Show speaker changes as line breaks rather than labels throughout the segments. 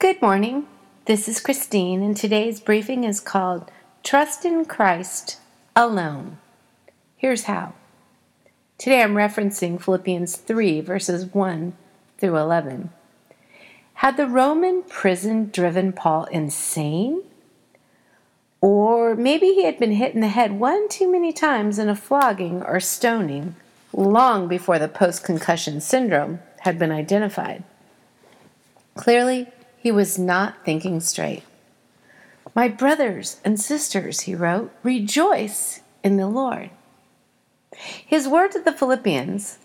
Good morning. This is Christine, and today's briefing is called Trust in Christ Alone. Here's how. Today I'm referencing Philippians 3, verses 1 through 11. Had the Roman prison driven Paul insane? Or maybe he had been hit in the head one too many times in a flogging or stoning long before the post concussion syndrome had been identified. Clearly, he was not thinking straight. My brothers and sisters, he wrote, rejoice in the Lord. His word to the Philippians,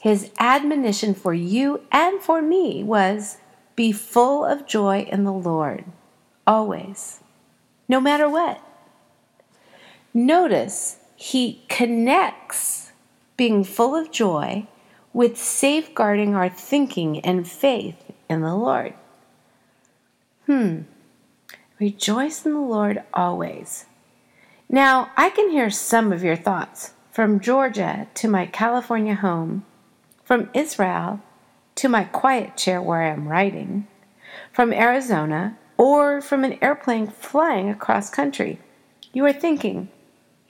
his admonition for you and for me was be full of joy in the Lord, always, no matter what. Notice he connects being full of joy with safeguarding our thinking and faith in the Lord. Hmm. Rejoice in the Lord always. Now, I can hear some of your thoughts from Georgia to my California home, from Israel to my quiet chair where I am writing, from Arizona, or from an airplane flying across country. You are thinking,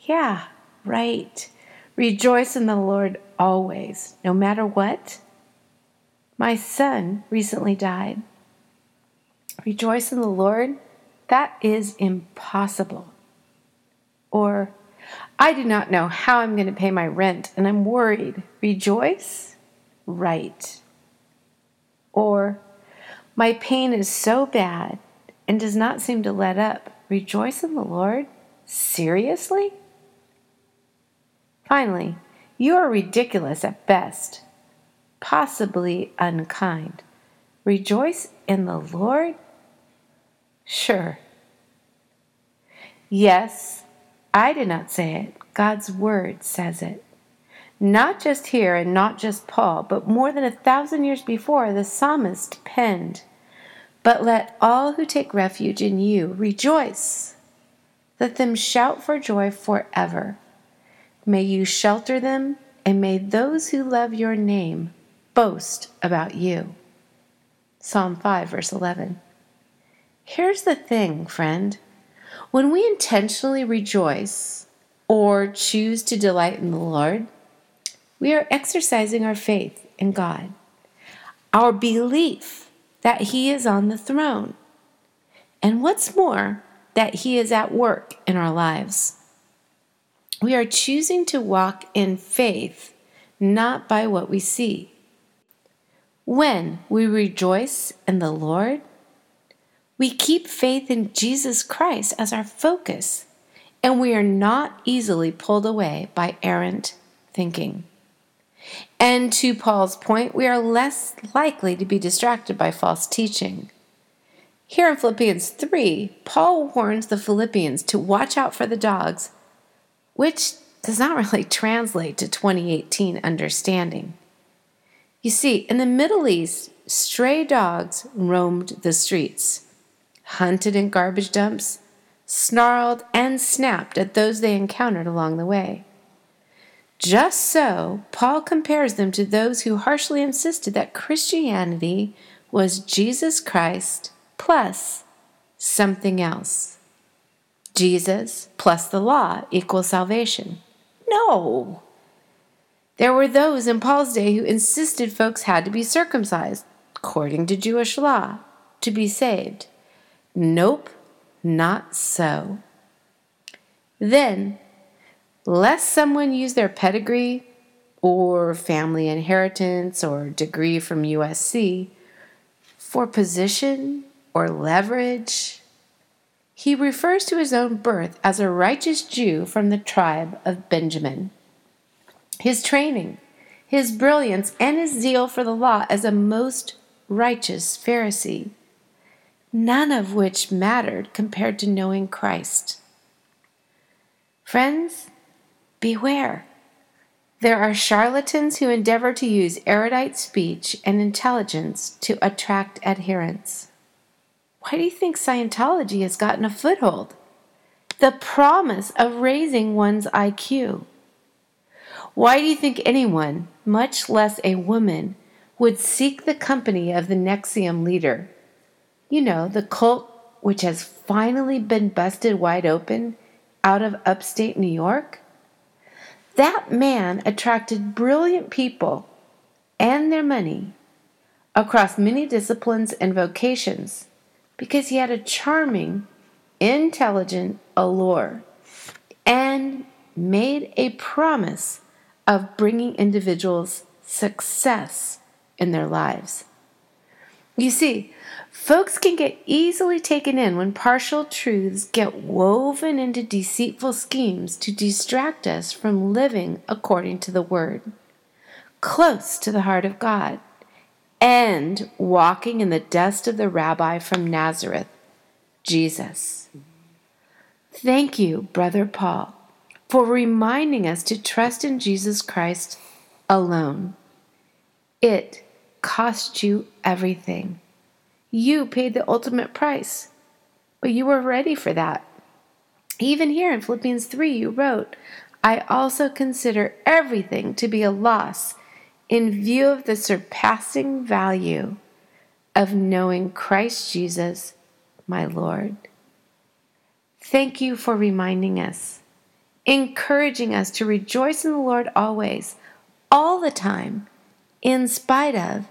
yeah, right. Rejoice in the Lord always, no matter what. My son recently died. Rejoice in the Lord? That is impossible. Or, I do not know how I'm going to pay my rent and I'm worried. Rejoice? Right. Or, my pain is so bad and does not seem to let up. Rejoice in the Lord? Seriously? Finally, you are ridiculous at best, possibly unkind. Rejoice in the Lord? Sure. Yes, I did not say it. God's word says it. Not just here and not just Paul, but more than a thousand years before, the psalmist penned, But let all who take refuge in you rejoice. Let them shout for joy forever. May you shelter them, and may those who love your name boast about you. Psalm 5, verse 11. Here's the thing, friend. When we intentionally rejoice or choose to delight in the Lord, we are exercising our faith in God, our belief that He is on the throne, and what's more, that He is at work in our lives. We are choosing to walk in faith, not by what we see. When we rejoice in the Lord, we keep faith in Jesus Christ as our focus, and we are not easily pulled away by errant thinking. And to Paul's point, we are less likely to be distracted by false teaching. Here in Philippians 3, Paul warns the Philippians to watch out for the dogs which does not really translate to 2018 understanding. You see, in the Middle East, stray dogs roamed the streets, hunted in garbage dumps, snarled and snapped at those they encountered along the way. Just so, Paul compares them to those who harshly insisted that Christianity was Jesus Christ plus something else. Jesus plus the law equals salvation. No. There were those in Paul's day who insisted folks had to be circumcised, according to Jewish law, to be saved. Nope, not so. Then, lest someone use their pedigree or family inheritance or degree from USC for position or leverage he refers to his own birth as a righteous Jew from the tribe of Benjamin. His training, his brilliance, and his zeal for the law as a most righteous Pharisee, none of which mattered compared to knowing Christ. Friends, beware. There are charlatans who endeavor to use erudite speech and intelligence to attract adherents. Why do you think Scientology has gotten a foothold? The promise of raising one's IQ. Why do you think anyone, much less a woman, would seek the company of the NXIVM leader? You know, the cult which has finally been busted wide open out of upstate New York? That man attracted brilliant people and their money across many disciplines and vocations because he had a charming, intelligent allure and made a promise of bringing individuals success in their lives. You see, folks can get easily taken in when partial truths get woven into deceitful schemes to distract us from living according to the Word, close to the heart of God, and walking in the dust of the rabbi from Nazareth, Jesus. Thank you, Brother Paul, for reminding us to trust in Jesus Christ alone. It cost you everything. You paid the ultimate price, but you were ready for that. Even here in Philippians 3, you wrote, I also consider everything to be a loss in view of the surpassing value of knowing Christ Jesus, my Lord. Thank you for reminding us, encouraging us to rejoice in the Lord always, all the time, in spite of,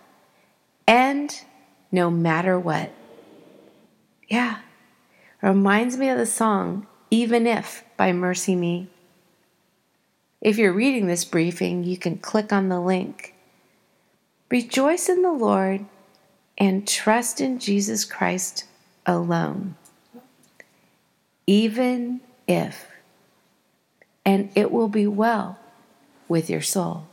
and no matter what. Yeah, reminds me of the song Even If by MercyMe. If you're reading this briefing, you can click on the link. Rejoice in the Lord and trust in Jesus Christ alone. Even if, and it will be well with your soul.